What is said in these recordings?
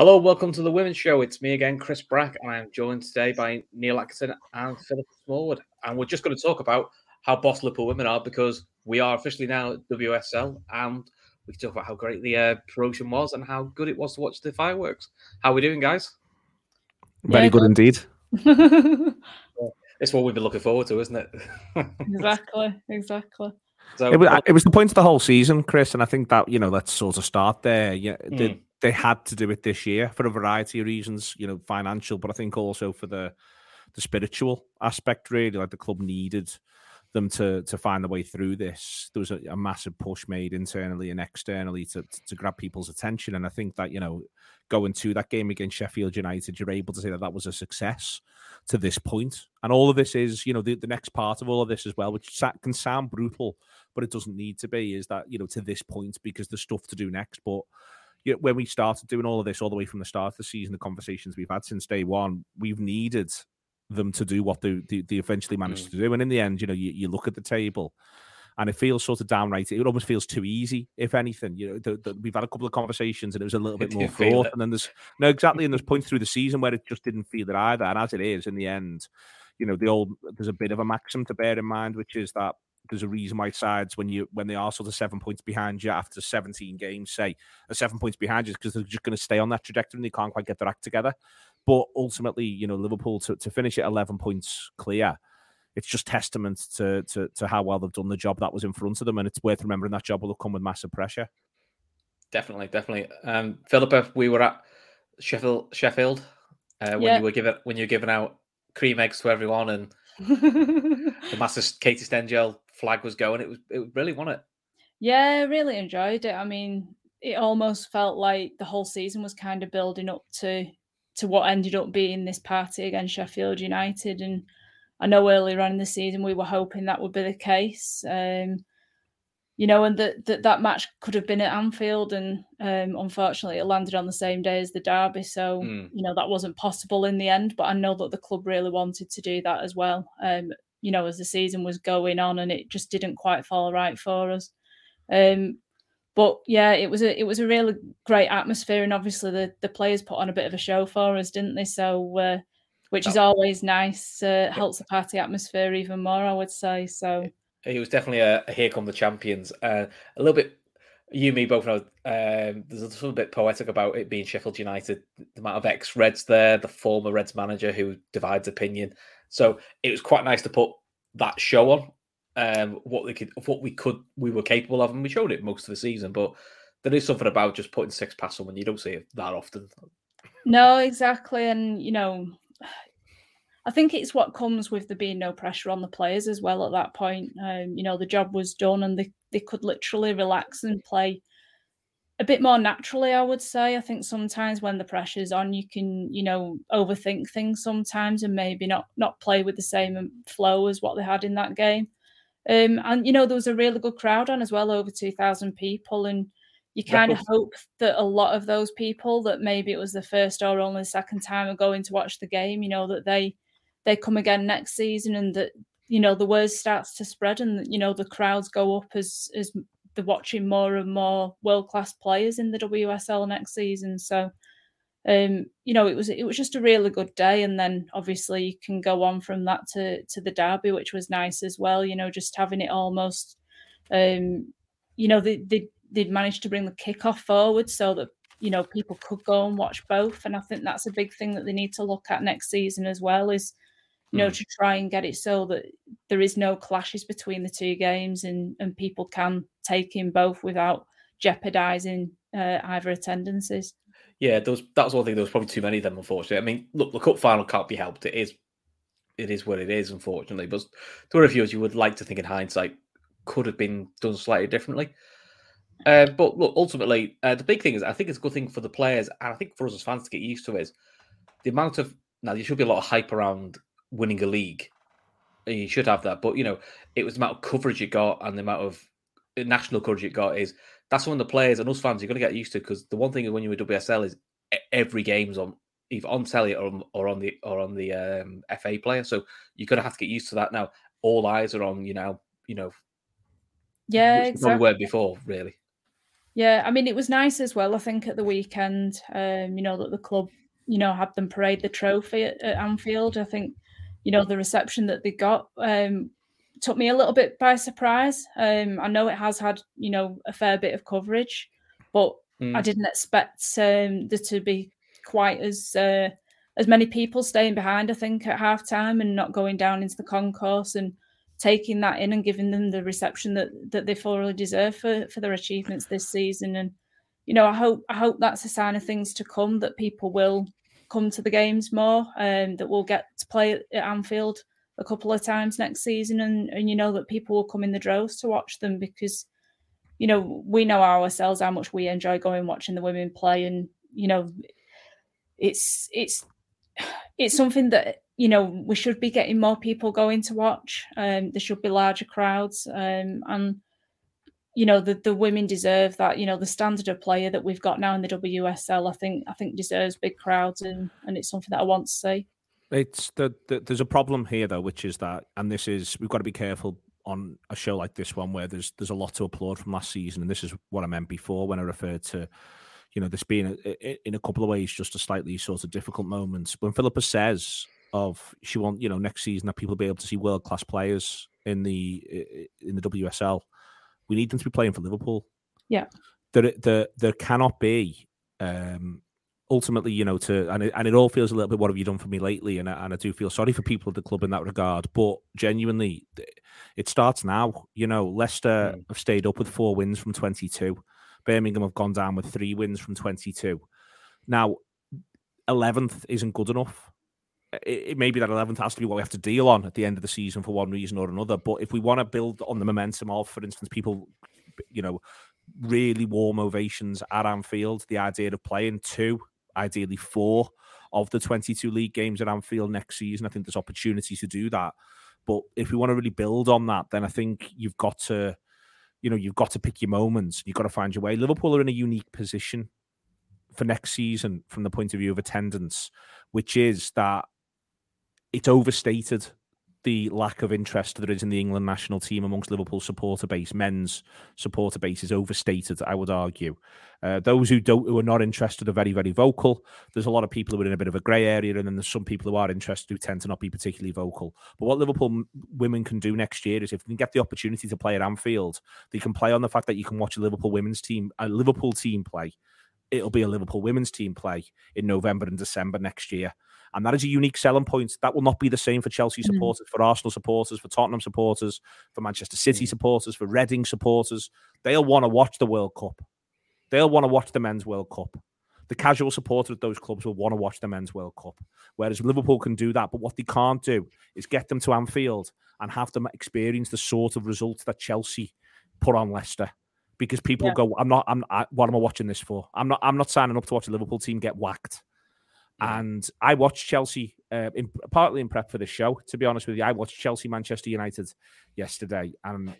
Hello, welcome to the Women's Show. It's me again, Chris Brack, and I'm joined today by Neil Atkinson and Philippa Smallwood. And we're just going to talk about how boss Liverpool women are because we are officially now at WSL and we can talk about how great the uh, promotion was and how good it was to watch the fireworks. How are we doing, guys? Very yeah, good indeed. it's what we've been looking forward to, isn't it? exactly, exactly. So, it, was, it was the point of the whole season, Chris, and I think that you know let's sort of start there. Yeah, mm. they, they had to do it this year for a variety of reasons, you know, financial, but I think also for the the spiritual aspect. Really, like the club needed them to to find a way through this. There was a, a massive push made internally and externally to, to, to grab people's attention, and I think that you know going to that game against Sheffield United, you're able to say that that was a success to this point. And all of this is, you know, the, the next part of all of this as well, which can sound brutal, but it doesn't need to be, is that, you know, to this point because there's stuff to do next. But when we started doing all of this all the way from the start of the season, the conversations we've had since day one, we've needed them to do what they, they, they eventually managed mm. to do. And in the end, you know, you, you look at the table and it feels sort of downright. It almost feels too easy, if anything. You know, the, the, we've had a couple of conversations, and it was a little bit more thought. And then there's no exactly, and there's points through the season where it just didn't feel it either. And as it is, in the end, you know, the old there's a bit of a maxim to bear in mind, which is that there's a reason why sides when you when they are sort of seven points behind you after 17 games say are seven points behind you because they're just going to stay on that trajectory and they can't quite get their act together but ultimately you know liverpool to, to finish at 11 points clear it's just testament to, to to how well they've done the job that was in front of them and it's worth remembering that job will have come with massive pressure definitely definitely um philippa we were at sheffield sheffield uh, when yeah. you were given when you were giving out cream eggs to everyone and the massive Katie Stengel flag was going. It was it really won it. Yeah, really enjoyed it. I mean, it almost felt like the whole season was kind of building up to to what ended up being this party against Sheffield United. And I know earlier on in the season we were hoping that would be the case. Um, you know, and that that that match could have been at Anfield, and um, unfortunately, it landed on the same day as the derby. So mm. you know that wasn't possible in the end. But I know that the club really wanted to do that as well. Um, you know, as the season was going on, and it just didn't quite fall right for us. Um, but yeah, it was a it was a really great atmosphere, and obviously the the players put on a bit of a show for us, didn't they? So, uh, which is always nice, uh, helps the party atmosphere even more, I would say. So it was definitely a, a here come the champions, uh, a little bit. You, me, both know. Um, there's a little bit poetic about it being Sheffield United. The amount of ex Reds there, the former Reds manager who divides opinion. So it was quite nice to put that show on. Um, what they could, what we could, we were capable of, and we showed it most of the season. But there is something about just putting six past someone you don't see it that often. No, exactly, and you know, I think it's what comes with there being no pressure on the players as well at that point. Um, you know, the job was done, and they they could literally relax and play a bit more naturally, I would say. I think sometimes when the pressure's on, you can, you know, overthink things sometimes and maybe not not play with the same flow as what they had in that game. Um, and you know, there was a really good crowd on as well, over two thousand people, and you kind of hope that a lot of those people that maybe it was the first or only second time are going to watch the game, you know, that they they come again next season and that you know the word starts to spread and you know the crowds go up as as they're watching more and more world class players in the WSL next season. So, um, you know, it was it was just a really good day, and then obviously you can go on from that to to the derby, which was nice as well. You know, just having it almost, um, you know, they they they'd managed to bring the kickoff forward so that you know people could go and watch both, and I think that's a big thing that they need to look at next season as well. Is you know, mm. to try and get it so that there is no clashes between the two games and, and people can take in both without jeopardising uh, either attendances. Yeah, there was, that was one thing. There was probably too many of them, unfortunately. I mean, look, the cup final can't be helped. It is, it is what it is, unfortunately. But there are a few you would like to think in hindsight could have been done slightly differently. Uh, but look, ultimately, uh, the big thing is I think it's a good thing for the players, and I think for us as fans to get used to is the amount of now there should be a lot of hype around winning a league. You should have that, but you know, it was the amount of coverage you got and the amount of national coverage you got is that's when the players and us fans you're going to get used to because the one thing when you're with WSL is every game's on either on telly or on, or on the or on the um, FA player, so you're going to have to get used to that now. All eyes are on you now. You know, yeah, exactly. were before really. Yeah, I mean, it was nice as well. I think at the weekend, um, you know, that the club, you know, had them parade the trophy at, at Anfield. I think, you know, the reception that they got um, took me a little bit by surprise. Um, I know it has had, you know, a fair bit of coverage, but mm. I didn't expect um, there to be quite as uh, as many people staying behind. I think at half time and not going down into the concourse and taking that in and giving them the reception that that they fully deserve for for their achievements this season. And you know, I hope I hope that's a sign of things to come that people will come to the games more and um, that we'll get to play at Anfield a couple of times next season and and you know that people will come in the droves to watch them because you know we know ourselves how much we enjoy going watching the women play and you know it's it's it's something that you know we should be getting more people going to watch. Um, there should be larger crowds, um, and you know the the women deserve that. You know the standard of player that we've got now in the WSL, I think I think deserves big crowds, and and it's something that I want to see. It's the, the there's a problem here though, which is that, and this is we've got to be careful on a show like this one where there's there's a lot to applaud from last season, and this is what I meant before when I referred to you know, this being a, in a couple of ways just a slightly sort of difficult moment. When Philippa says of she want you know next season that people be able to see world class players in the in the WSL. We need them to be playing for Liverpool. Yeah, there there there cannot be. Um, ultimately, you know, to and it, and it all feels a little bit. What have you done for me lately? And I, and I do feel sorry for people at the club in that regard. But genuinely, it starts now. You know, Leicester mm. have stayed up with four wins from twenty two. Birmingham have gone down with three wins from twenty two. Now, eleventh isn't good enough it, it may be that 11th has to be what we have to deal on at the end of the season for one reason or another. But if we want to build on the momentum of, for instance, people, you know, really warm ovations at Anfield, the idea of playing two, ideally four of the 22 league games at Anfield next season, I think there's opportunity to do that. But if we want to really build on that, then I think you've got to, you know, you've got to pick your moments. You've got to find your way. Liverpool are in a unique position for next season from the point of view of attendance, which is that it's overstated the lack of interest there is in the England national team amongst Liverpool supporter base. Men's supporter base is overstated, I would argue. Uh, those who don't, who are not interested, are very, very vocal. There's a lot of people who are in a bit of a grey area, and then there's some people who are interested who tend to not be particularly vocal. But what Liverpool women can do next year is, if they can get the opportunity to play at Anfield, they can play on the fact that you can watch a Liverpool women's team, a Liverpool team play. It'll be a Liverpool women's team play in November and December next year. And that is a unique selling point. That will not be the same for Chelsea mm. supporters, mm. for Arsenal supporters, for Tottenham supporters, for Manchester City mm. supporters, for Reading supporters. They'll want to watch the World Cup. They'll want to watch the Men's World Cup. The casual supporter of those clubs will want to watch the Men's World Cup. Whereas Liverpool can do that. But what they can't do is get them to Anfield and have them experience the sort of results that Chelsea put on Leicester because people yeah. go, "I'm not. I'm. I, what am I watching this for? I'm not. I'm not signing up to watch a Liverpool team get whacked." And I watched Chelsea, uh, in, partly in prep for the show. To be honest with you, I watched Chelsea Manchester United yesterday, and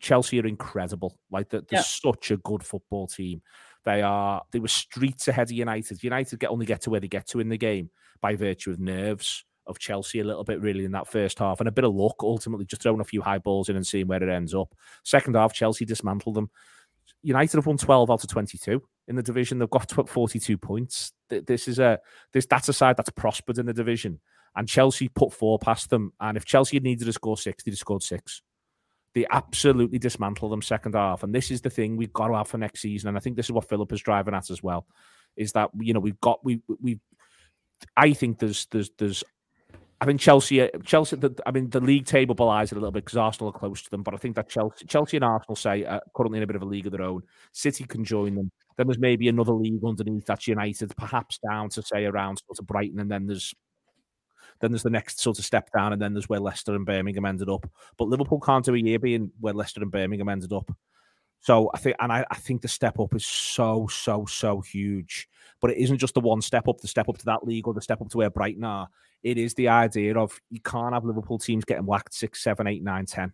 Chelsea are incredible. Like they're, they're yeah. such a good football team. They are. They were streets ahead of United. United get only get to where they get to in the game by virtue of nerves of Chelsea a little bit really in that first half and a bit of luck ultimately just throwing a few high balls in and seeing where it ends up. Second half, Chelsea dismantled them. United have won 12 out of 22 in the division. They've got 42 points. This is a this that's a side that's prospered in the division. And Chelsea put four past them. And if Chelsea had needed to score six, they'd have scored six. They absolutely dismantled them second half. And this is the thing we've got to have for next season. And I think this is what Philippa is driving at as well. Is that you know we've got we we I think there's there's there's I think Chelsea, Chelsea. The, I mean, the league table belies it a little bit because Arsenal are close to them. But I think that Chelsea, Chelsea and Arsenal say uh, currently in a bit of a league of their own. City can join them. Then there's maybe another league underneath that's United, perhaps down to say around sort of Brighton, and then there's then there's the next sort of step down, and then there's where Leicester and Birmingham ended up. But Liverpool can't do a year being where Leicester and Birmingham ended up. So I think, and I, I think the step up is so, so, so huge. But it isn't just the one step up, the step up to that league or the step up to where Brighton are. It is the idea of you can't have Liverpool teams getting whacked six, seven, eight, nine, ten,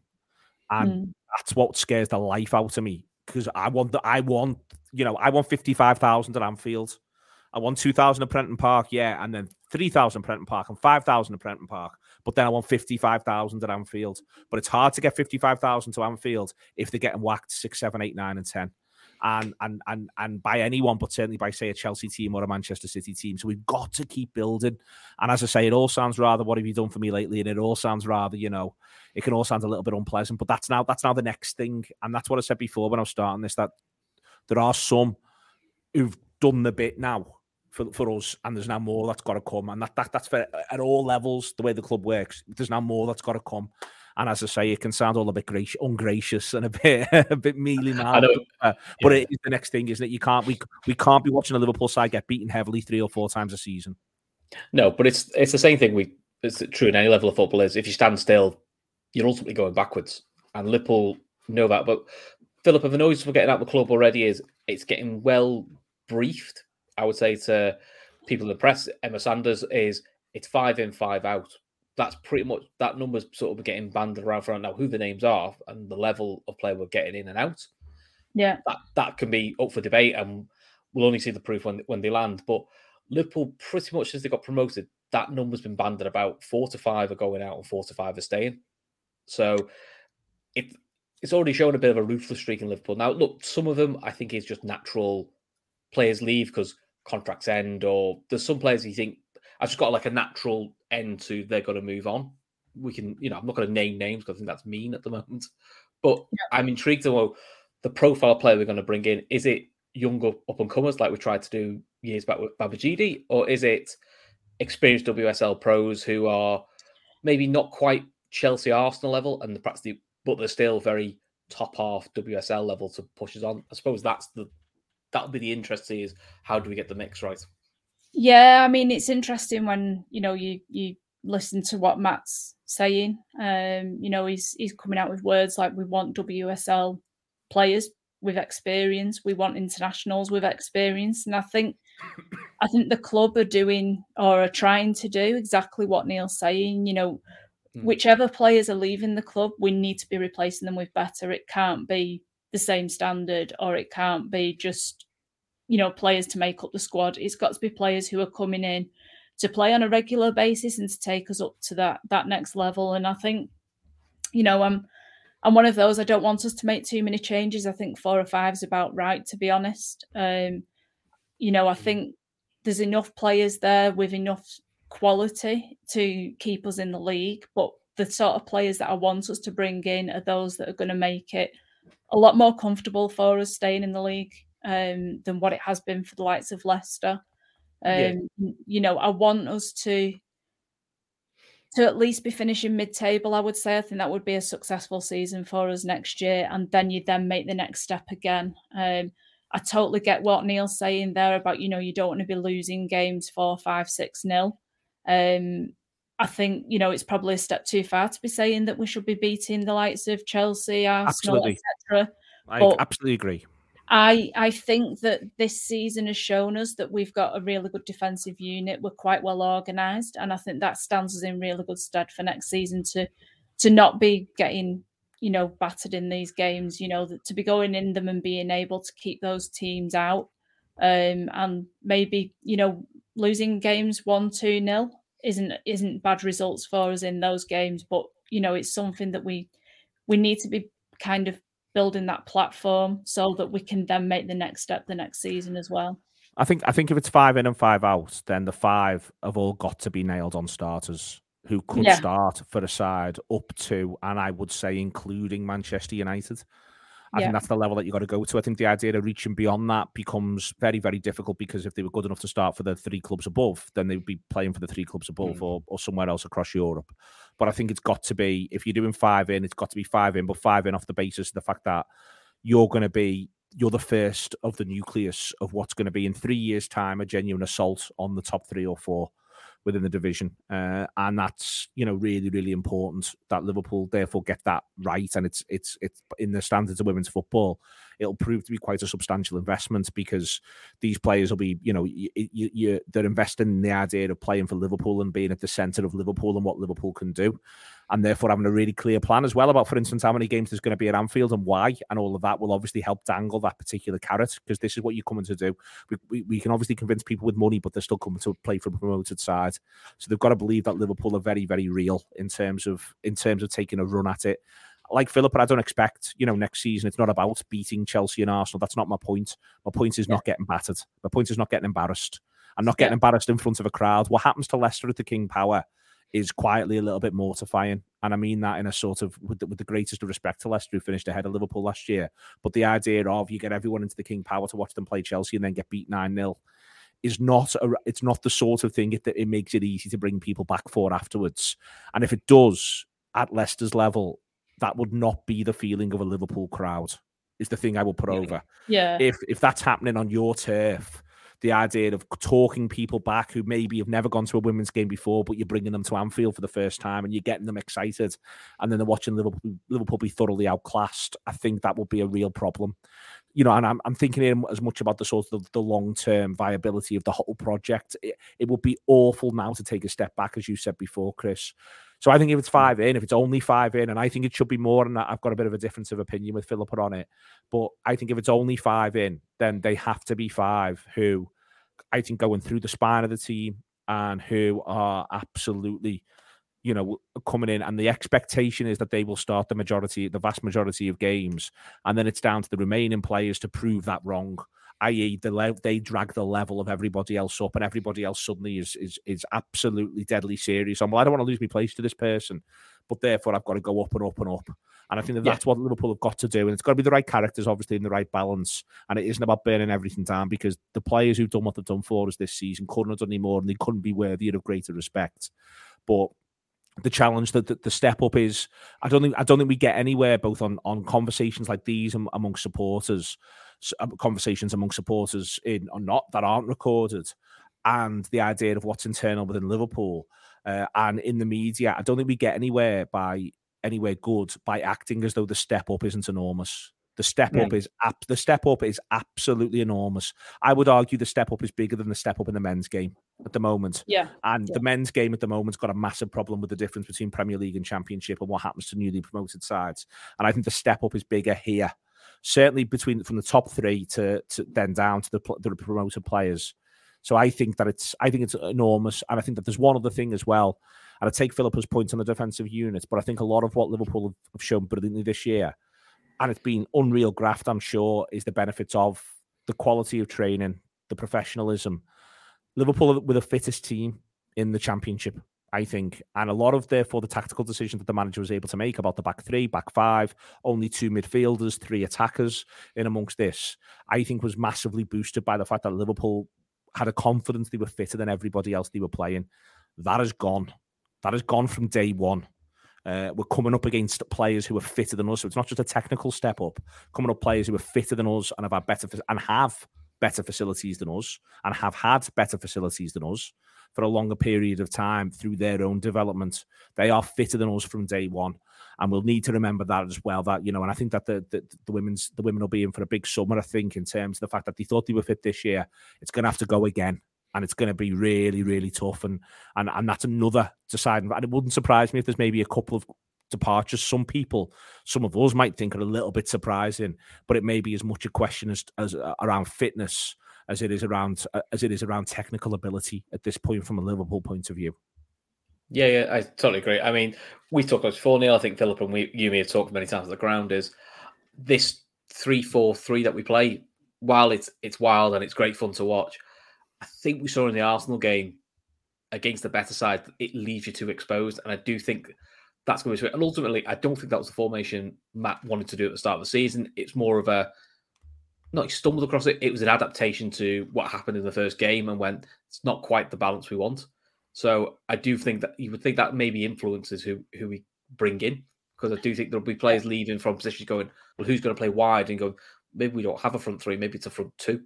and mm. that's what scares the life out of me because I want the, I want, you know, I want fifty five thousand at Anfield. I want 2,000 at Prenton Park, yeah, and then 3,000 at Prenton Park and 5,000 at Prenton Park. But then I want 55,000 at Anfield. But it's hard to get 55,000 to Anfield if they're getting whacked 6, 7, 8, 9, and 10. And, and and and by anyone, but certainly by say a Chelsea team or a Manchester City team. So we've got to keep building. And as I say, it all sounds rather what have you done for me lately? And it all sounds rather, you know, it can all sound a little bit unpleasant. But that's now that's now the next thing. And that's what I said before when I was starting this, that there are some who've done the bit now for, for us, and there's now more that's got to come, and that, that that's for at all levels the way the club works. There's now more that's got to come, and as I say, it can sound all a bit gracious, ungracious and a bit a bit mealy now. Uh, but yeah. it is the next thing, isn't it? You can't we we can't be watching a Liverpool side get beaten heavily three or four times a season. No, but it's it's the same thing. We it's true in any level of football. Is if you stand still, you're ultimately going backwards, and Liverpool know that. But Philippa, if the noise for getting out the club already is it's getting well briefed I would say to people in the press, Emma Sanders is it's five in, five out. That's pretty much that number's sort of getting banded around for now. Who the names are and the level of play we're getting in and out. Yeah, that that can be up for debate, and we'll only see the proof when when they land. But Liverpool, pretty much since they got promoted, that number's been banded about four to five are going out and four to five are staying. So it it's already shown a bit of a ruthless streak in Liverpool. Now, look, some of them I think is just natural players leave because contracts end, or there's some players you think I've just got like a natural end to they're going to move on. We can, you know, I'm not going to name names because I think that's mean at the moment, but yeah. I'm intrigued to know the profile player we're going to bring in. Is it younger up and comers like we tried to do years back with Babajide, or is it experienced WSL pros who are maybe not quite Chelsea Arsenal level and the perhaps the, but they're still very top half WSL level to push us on? I suppose that's the that'll be the interest to see is how do we get the mix right? Yeah, I mean it's interesting when you know you you listen to what Matt's saying. Um, you know, he's he's coming out with words like we want WSL players with experience, we want internationals with experience, and I think I think the club are doing or are trying to do exactly what Neil's saying. You know, mm. whichever players are leaving the club, we need to be replacing them with better. It can't be the same standard or it can't be just you know players to make up the squad. It's got to be players who are coming in to play on a regular basis and to take us up to that that next level. And i think you know i'm i'm one of those i don't want us to make too many changes. I think four or five is about right to be honest. Um you know i think there's enough players there with enough quality to keep us in the league but the sort of players that i want us to bring in are those that are going to make it a lot more comfortable for us staying in the league um, than what it has been for the likes of Leicester. Um, yeah. You know, I want us to to at least be finishing mid-table. I would say I think that would be a successful season for us next year, and then you then make the next step again. Um, I totally get what Neil's saying there about you know you don't want to be losing games four, five, six nil. Um, I think you know it's probably a step too far to be saying that we should be beating the likes of Chelsea, Arsenal, etc. I absolutely agree. I I think that this season has shown us that we've got a really good defensive unit. We're quite well organised, and I think that stands us in really good stead for next season to to not be getting you know battered in these games. You know to be going in them and being able to keep those teams out, um, and maybe you know losing games one two nil isn't isn't bad results for us in those games, but you know it's something that we we need to be kind of building that platform so that we can then make the next step the next season as well. I think I think if it's five in and five out, then the five have all got to be nailed on starters who could yeah. start for a side up to, and I would say including Manchester United. I yeah. think that's the level that you got to go to. I think the idea of reaching beyond that becomes very, very difficult because if they were good enough to start for the three clubs above, then they would be playing for the three clubs above mm. or, or somewhere else across Europe. But I think it's got to be, if you're doing five in, it's got to be five in, but five in off the basis of the fact that you're going to be you're the first of the nucleus of what's going to be in three years' time a genuine assault on the top three or four within the division, uh, and that's you know really really important that Liverpool therefore get that right, and it's it's it's in the standards of women's football it'll prove to be quite a substantial investment because these players will be, you know, you, you, you, they're investing in the idea of playing for Liverpool and being at the centre of Liverpool and what Liverpool can do. And therefore having a really clear plan as well about, for instance, how many games there's going to be at Anfield and why. And all of that will obviously help dangle that particular carrot because this is what you're coming to do. We, we, we, can obviously convince people with money, but they're still coming to play for a promoted side. So they've got to believe that Liverpool are very, very real in terms of in terms of taking a run at it like Philippa, I don't expect, you know, next season it's not about beating Chelsea and Arsenal. That's not my point. My point is yeah. not getting battered. My point is not getting embarrassed. I'm not getting yeah. embarrassed in front of a crowd. What happens to Leicester at the King Power is quietly a little bit mortifying. And I mean that in a sort of, with the, with the greatest of respect to Leicester, who finished ahead of Liverpool last year. But the idea of you get everyone into the King Power to watch them play Chelsea and then get beat 9 0 is not a, it's not the sort of thing that it, it makes it easy to bring people back for afterwards. And if it does at Leicester's level, that would not be the feeling of a Liverpool crowd. Is the thing I will put yeah. over. Yeah. If if that's happening on your turf, the idea of talking people back who maybe have never gone to a women's game before, but you're bringing them to Anfield for the first time and you're getting them excited, and then they're watching Liverpool, Liverpool be thoroughly outclassed. I think that will be a real problem. You know, and I'm, I'm thinking as much about the sort of the, the long term viability of the whole project. It, it would be awful now to take a step back, as you said before, Chris. So I think if it's hmm. five in, if it's only five in, and I think it should be more than that, I've got a bit of a difference of opinion with Philippa on it. But I think if it's only five in, then they have to be five who I think going through the spine of the team and who are absolutely, you know, coming in. And the expectation is that they will start the majority, the vast majority of games. And then it's down to the remaining players to prove that wrong i.e., the le- they drag the level of everybody else up, and everybody else suddenly is is is absolutely deadly serious. On well, I don't want to lose my place to this person, but therefore I've got to go up and up and up. And I think that that's what Liverpool have got to do, and it's got to be the right characters, obviously, in the right balance. And it isn't about burning everything down because the players who've done what they've done for us this season couldn't have done any more, and they couldn't be worthy of greater respect. But the challenge that the, the, step up is I don't think I don't think we get anywhere both on on conversations like these and among supporters conversations among supporters in or not that aren't recorded, and the idea of what's internal within Liverpool uh, and in the media. I don't think we get anywhere by anywhere good by acting as though the step up isn't enormous. The step up is ap- the step up is absolutely enormous. I would argue the step up is bigger than the step up in the men's game at the moment. Yeah. And yeah. the men's game at the moment's got a massive problem with the difference between Premier League and Championship and what happens to newly promoted sides. And I think the step up is bigger here certainly between from the top three to, to then down to the, the promoted players. So I think that it's I think it's enormous, and I think that there's one other thing as well. And I take Philippa's point on the defensive units, but I think a lot of what Liverpool have shown brilliantly this year, and it's been unreal graft, I'm sure, is the benefits of the quality of training, the professionalism. Liverpool with the fittest team in the championship. I think. And a lot of, therefore, the tactical decisions that the manager was able to make about the back three, back five, only two midfielders, three attackers in amongst this, I think was massively boosted by the fact that Liverpool had a confidence they were fitter than everybody else they were playing. That has gone. That has gone from day one. Uh, we're coming up against players who are fitter than us. So it's not just a technical step up. Coming up players who are fitter than us and have better and have better facilities than us and have had better facilities than us for a longer period of time through their own development. They are fitter than us from day one. And we'll need to remember that as well. That you know, and I think that the, the, the women's the women will be in for a big summer. I think in terms of the fact that they thought they were fit this year, it's going to have to go again and it's going to be really, really tough. And and and that's another deciding. And it wouldn't surprise me if there's maybe a couple of departures. Some people, some of us might think are a little bit surprising, but it may be as much a question as, as uh, around fitness as it is around uh, as it is around technical ability at this point from a Liverpool point of view. Yeah, yeah, I totally agree. I mean, we talked about four 0 I think Philippa and we, you may have talked many times. The ground is this three four three that we play. While it's it's wild and it's great fun to watch, I think we saw in the Arsenal game against the better side, it leaves you too exposed. And I do think that's going to be. And ultimately, I don't think that was the formation Matt wanted to do at the start of the season. It's more of a not he stumbled across it. It was an adaptation to what happened in the first game and went, it's not quite the balance we want. So I do think that you would think that maybe influences who who we bring in because I do think there'll be players leaving from positions going, well, who's going to play wide and go, maybe we don't have a front three, maybe it's a front two,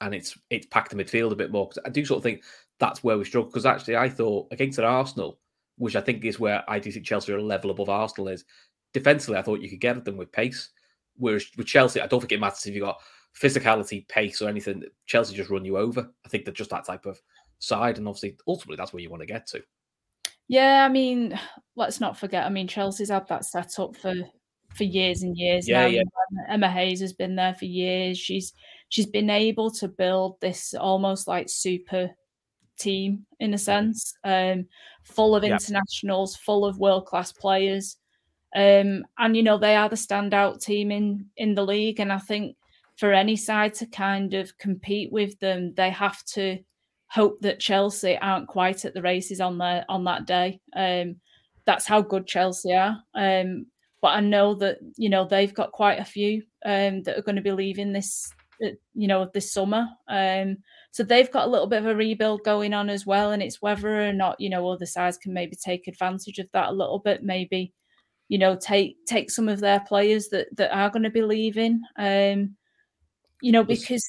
and it's it's packed the midfield a bit more. Because I do sort of think that's where we struggle. Because actually, I thought against an Arsenal, which I think is where I do think Chelsea are a level above Arsenal is defensively. I thought you could get at them with pace. Whereas with Chelsea, I don't think it matters if you got physicality, pace, or anything. Chelsea just run you over. I think they're just that type of side, and obviously, ultimately, that's where you want to get to. Yeah, I mean, let's not forget. I mean, Chelsea's had that set up for for years and years yeah, now. Yeah. Emma Hayes has been there for years. She's she's been able to build this almost like super team in a sense, um, full of internationals, full of world class players. Um, and you know they are the standout team in in the league, and I think for any side to kind of compete with them, they have to hope that Chelsea aren't quite at the races on the on that day. Um, that's how good Chelsea are. Um, but I know that you know they've got quite a few um, that are going to be leaving this, uh, you know, this summer. Um, so they've got a little bit of a rebuild going on as well, and it's whether or not you know other sides can maybe take advantage of that a little bit. Maybe you know take take some of their players that that are going to be leaving. Um, you know because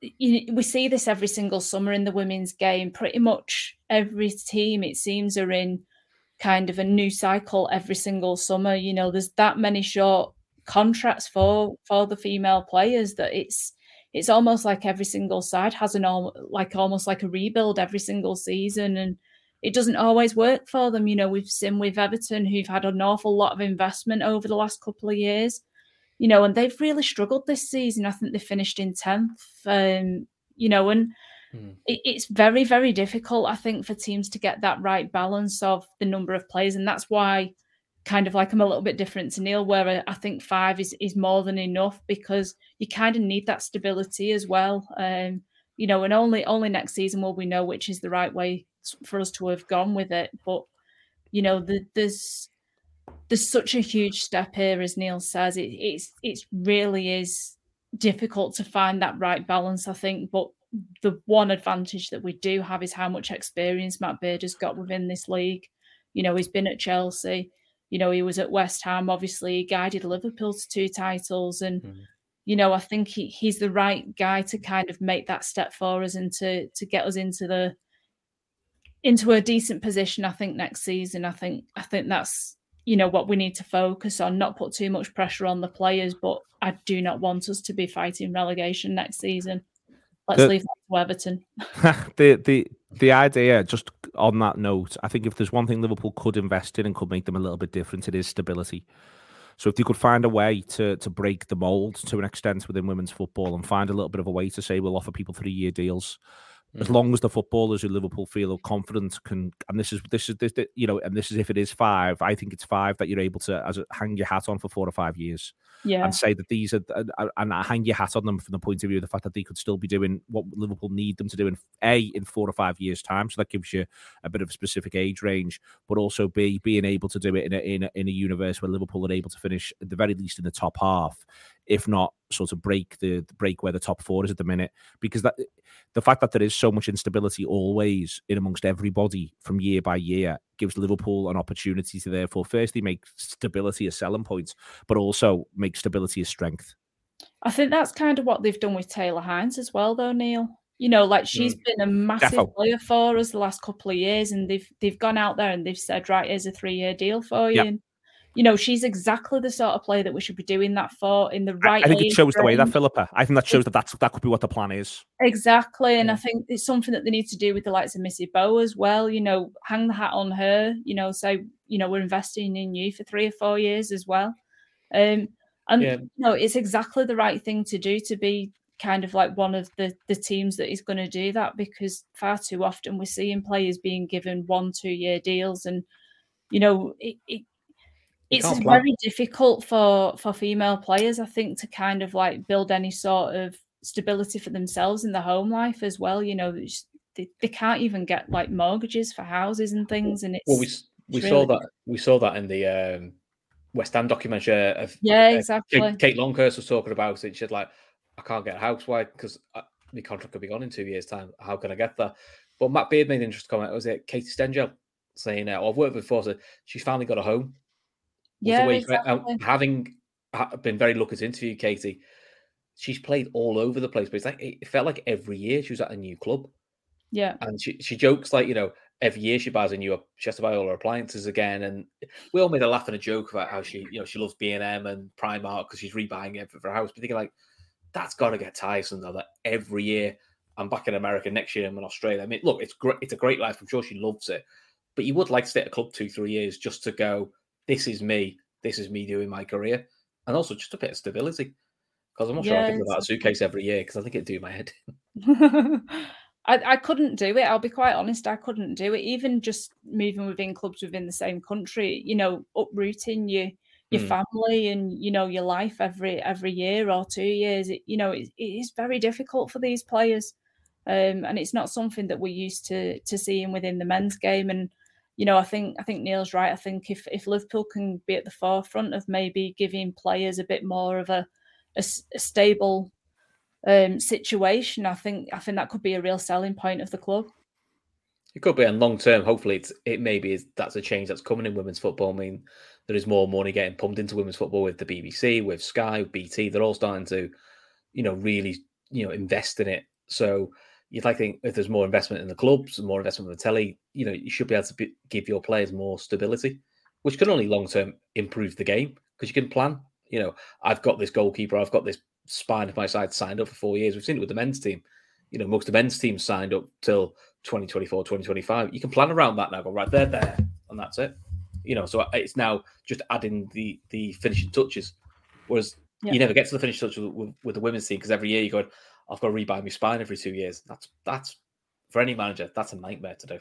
you, we see this every single summer in the women's game. Pretty much every team, it seems, are in kind of a new cycle every single summer. You know, there's that many short contracts for for the female players that it's it's almost like every single side has an all like almost like a rebuild every single season and it doesn't always work for them you know we've seen with everton who've had an awful lot of investment over the last couple of years you know, and they've really struggled this season. I think they finished in 10th, um, you know, and mm. it, it's very, very difficult, I think, for teams to get that right balance of the number of players. And that's why, kind of like I'm a little bit different to Neil, where I think five is, is more than enough because you kind of need that stability as well. Um, you know, and only only next season will we know which is the right way for us to have gone with it. But you know, the, there's there's such a huge step here, as Neil says. It, it's it really is difficult to find that right balance, I think. But the one advantage that we do have is how much experience Matt Beard has got within this league. You know, he's been at Chelsea. You know, he was at West Ham. Obviously, he guided Liverpool to two titles, and mm-hmm. you know, I think he, he's the right guy to kind of make that step for us and to to get us into the into a decent position. I think next season. I think I think that's you know what we need to focus on not put too much pressure on the players but i do not want us to be fighting relegation next season. Let's the, leave that to everton. The the the idea just on that note i think if there's one thing liverpool could invest in and could make them a little bit different it is stability. So if they could find a way to to break the mold to an extent within women's football and find a little bit of a way to say we'll offer people three year deals as mm. long as the footballers who Liverpool feel confident can, and this is this is this, you know, and this is if it is five, I think it's five that you're able to as a, hang your hat on for four or five years, yeah, and say that these are uh, and I hang your hat on them from the point of view of the fact that they could still be doing what Liverpool need them to do in a in four or five years time, so that gives you a bit of a specific age range, but also b being able to do it in a in a, in a universe where Liverpool are able to finish at the very least in the top half if not sort of break the break where the top four is at the minute. Because that the fact that there is so much instability always in amongst everybody from year by year gives Liverpool an opportunity to therefore firstly make stability a selling point, but also make stability a strength. I think that's kind of what they've done with Taylor Hinds as well, though, Neil. You know, like she's mm. been a massive Defo. player for us the last couple of years, and they've they've gone out there and they've said, right, here's a three year deal for you. Yep. And you know, she's exactly the sort of player that we should be doing that for in the right. I, think it shows the way that Philippa. I think that shows that that's that could be what the plan is. Exactly, and yeah. I think it's something that they need to do with the likes of Missy Bo as well. You know, hang the hat on her. You know, say you know we're investing in you for three or four years as well. Um, and yeah. you know, it's exactly the right thing to do to be kind of like one of the the teams that is going to do that because far too often we're seeing players being given one two year deals and you know it, it it's very difficult for for female players i think to kind of like build any sort of stability for themselves in the home life as well you know they, they can't even get like mortgages for houses and things and it's well we we saw that we saw that in the um, West Ham documentary. Of, yeah, exactly. Uh, Kate, Kate Longhurst was talking about it. She said like, I can't get a house. Why? Because uh, my contract could be gone in two years' time. How can I get that? But Matt Beard made an interesting comment. Was it Katie Stengel saying, uh, "I've worked before, so she's finally got a home." Yeah, um, exactly. having uh, been very lucky to interview Katie, she's played all over the place, but it's like it felt like every year she was at a new club. Yeah, and she she jokes like you know every year she buys a new she has to buy all her appliances again, and we all made a laugh and a joke about how she you know she loves B and M and Primark because she's rebuying it for her house. But thinking like that's got to get tiresome though that every year I'm back in America next year I'm in Australia. I mean, look, it's great. It's a great life. I'm sure she loves it, but you would like to stay at a club two three years just to go. This is me. This is me doing my career, and also just a bit of stability. Because I'm not sure I think about a suitcase every year because I think it'd do my head. I, I couldn't do it. I'll be quite honest. I couldn't do it. Even just moving within clubs within the same country, you know, uprooting your your mm. family and you know your life every every year or two years. It, you know, it, it is very difficult for these players, um, and it's not something that we're used to to seeing within the men's game. And you know, I think I think Neil's right. I think if if Liverpool can be at the forefront of maybe giving players a bit more of a a, a stable um, situation, I think I think that could be a real selling point of the club. It could be, and long term, hopefully, it's it maybe is that's a change that's coming in women's football. I mean, there is more money getting pumped into women's football with the BBC, with Sky, with BT. They're all starting to, you know, really, you know, invest in it. So you'd like to think if there's more investment in the clubs and more investment in the telly, you know, you should be able to be, give your players more stability, which can only long term improve the game because you can plan. You know, I've got this goalkeeper, I've got this spine of my side signed up for four years. We've seen it with the men's team. You know, most of the men's teams signed up till 2024, 2025. You can plan around that now. Go right there, there, and that's it. You know, so it's now just adding the the finishing touches. Whereas yeah. you never get to the finishing touches with, with, with the women's team because every year you go, I've got to rebuy my spine every two years. That's that's for any manager, that's a nightmare to do.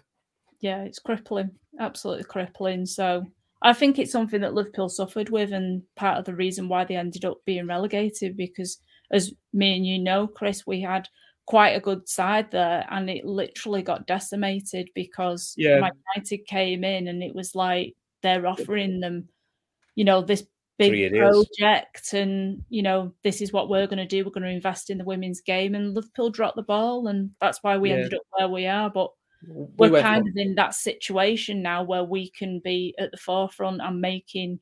Yeah, it's crippling, absolutely crippling. So I think it's something that Liverpool suffered with, and part of the reason why they ended up being relegated. Because, as me and you know, Chris, we had quite a good side there, and it literally got decimated because yeah. United came in, and it was like they're offering them, you know, this big project, and you know, this is what we're going to do. We're going to invest in the women's game, and Liverpool dropped the ball, and that's why we yeah. ended up where we are. But we're we kind of in that situation now where we can be at the forefront and making,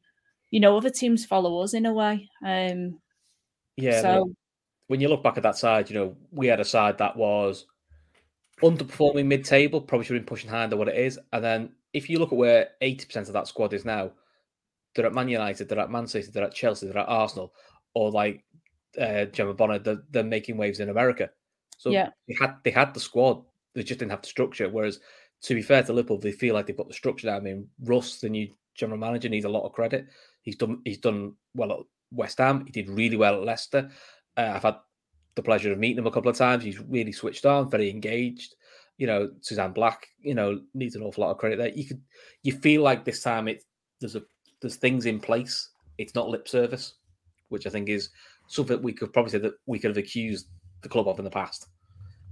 you know, other teams follow us in a way. Um, yeah. So when you look back at that side, you know, we had a side that was underperforming mid-table, probably should have been pushing higher than what it is. And then if you look at where eighty percent of that squad is now, they're at Man United, they're at Man City, they're at Chelsea, they're at Arsenal, or like uh, Gemma Bonner, they're, they're making waves in America. So yeah. they had they had the squad they just didn't have the structure. Whereas, to be fair to Liverpool, they feel like they've got the structure now. I mean, Russ, the new general manager, needs a lot of credit. He's done he's done well at West Ham. He did really well at Leicester. Uh, I've had the pleasure of meeting him a couple of times. He's really switched on, very engaged. You know, Suzanne Black, you know, needs an awful lot of credit there. You could you feel like this time it's there's a there's things in place. It's not lip service, which I think is something we could probably say that we could have accused the club of in the past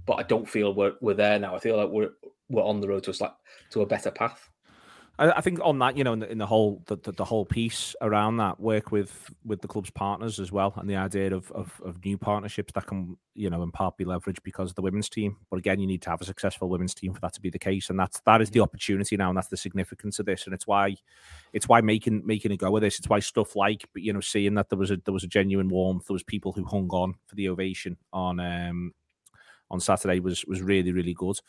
but I don't feel we're we're there now. I feel like we're we're on the road to a to a better path. I, think on that, you know, in the, in the whole the, the, the, whole piece around that, work with with the club's partners as well, and the idea of, of, of new partnerships that can, you know, in part be leveraged because of the women's team. But again, you need to have a successful women's team for that to be the case, and that's that is the opportunity now, and that's the significance of this, and it's why it's why making making a go of this. It's why stuff like you know seeing that there was a there was a genuine warmth, there was people who hung on for the ovation on um on Saturday was was really really good.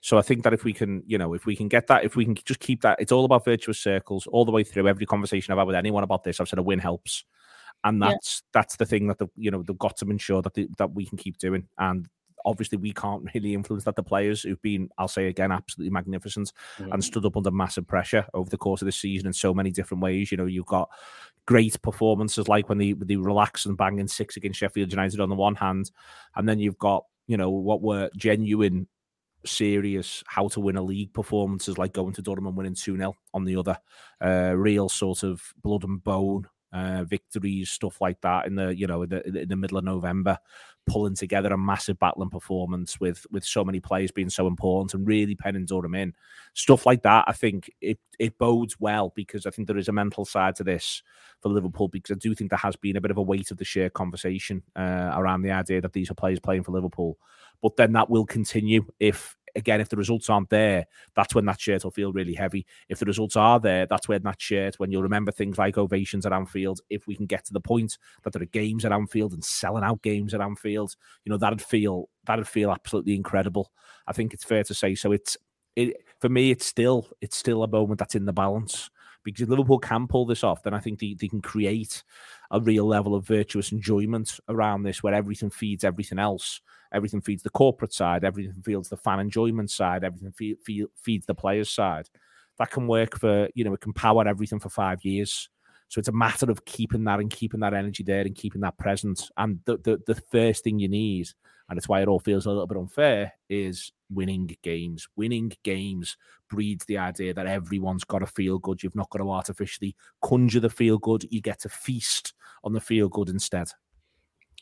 So I think that if we can, you know, if we can get that, if we can just keep that, it's all about virtuous circles all the way through. Every conversation I've had with anyone about this, I've said a win helps, and that's yeah. that's the thing that the you know they've got to ensure that the, that we can keep doing. And obviously, we can't really influence that. The players who've been, I'll say again, absolutely magnificent mm. and stood up under massive pressure over the course of the season in so many different ways. You know, you've got great performances like when they they relax and bang in six against Sheffield United on the one hand, and then you've got you know, what were genuine, serious, how to win a league performances like going to Durham and winning 2 0 on the other. Uh, real sort of blood and bone uh, victories, stuff like that in the you know in the, in the middle of November, pulling together a massive battling performance with with so many players being so important and really penning Durham in. Stuff like that, I think it it bodes well because I think there is a mental side to this for Liverpool because I do think there has been a bit of a weight of the share conversation uh, around the idea that these are players playing for Liverpool, but then that will continue if again, if the results aren't there, that's when that shirt will feel really heavy. If the results are there, that's when that shirt, when you'll remember things like ovations at Anfield, if we can get to the point that there are games at Anfield and selling out games at Anfield, you know, that'd feel that'd feel absolutely incredible. I think it's fair to say. So it's it for me, it's still it's still a moment that's in the balance because if Liverpool can pull this off, then I think they, they can create a real level of virtuous enjoyment around this where everything feeds everything else. Everything feeds the corporate side, everything feeds the fan enjoyment side, everything feed, feed, feeds the players' side. That can work for, you know, it can power everything for five years. So it's a matter of keeping that and keeping that energy there and keeping that presence. And the, the, the first thing you need, and it's why it all feels a little bit unfair, is winning games. Winning games breeds the idea that everyone's got to feel good. You've not got to artificially conjure the feel good. You get to feast on the feel good instead.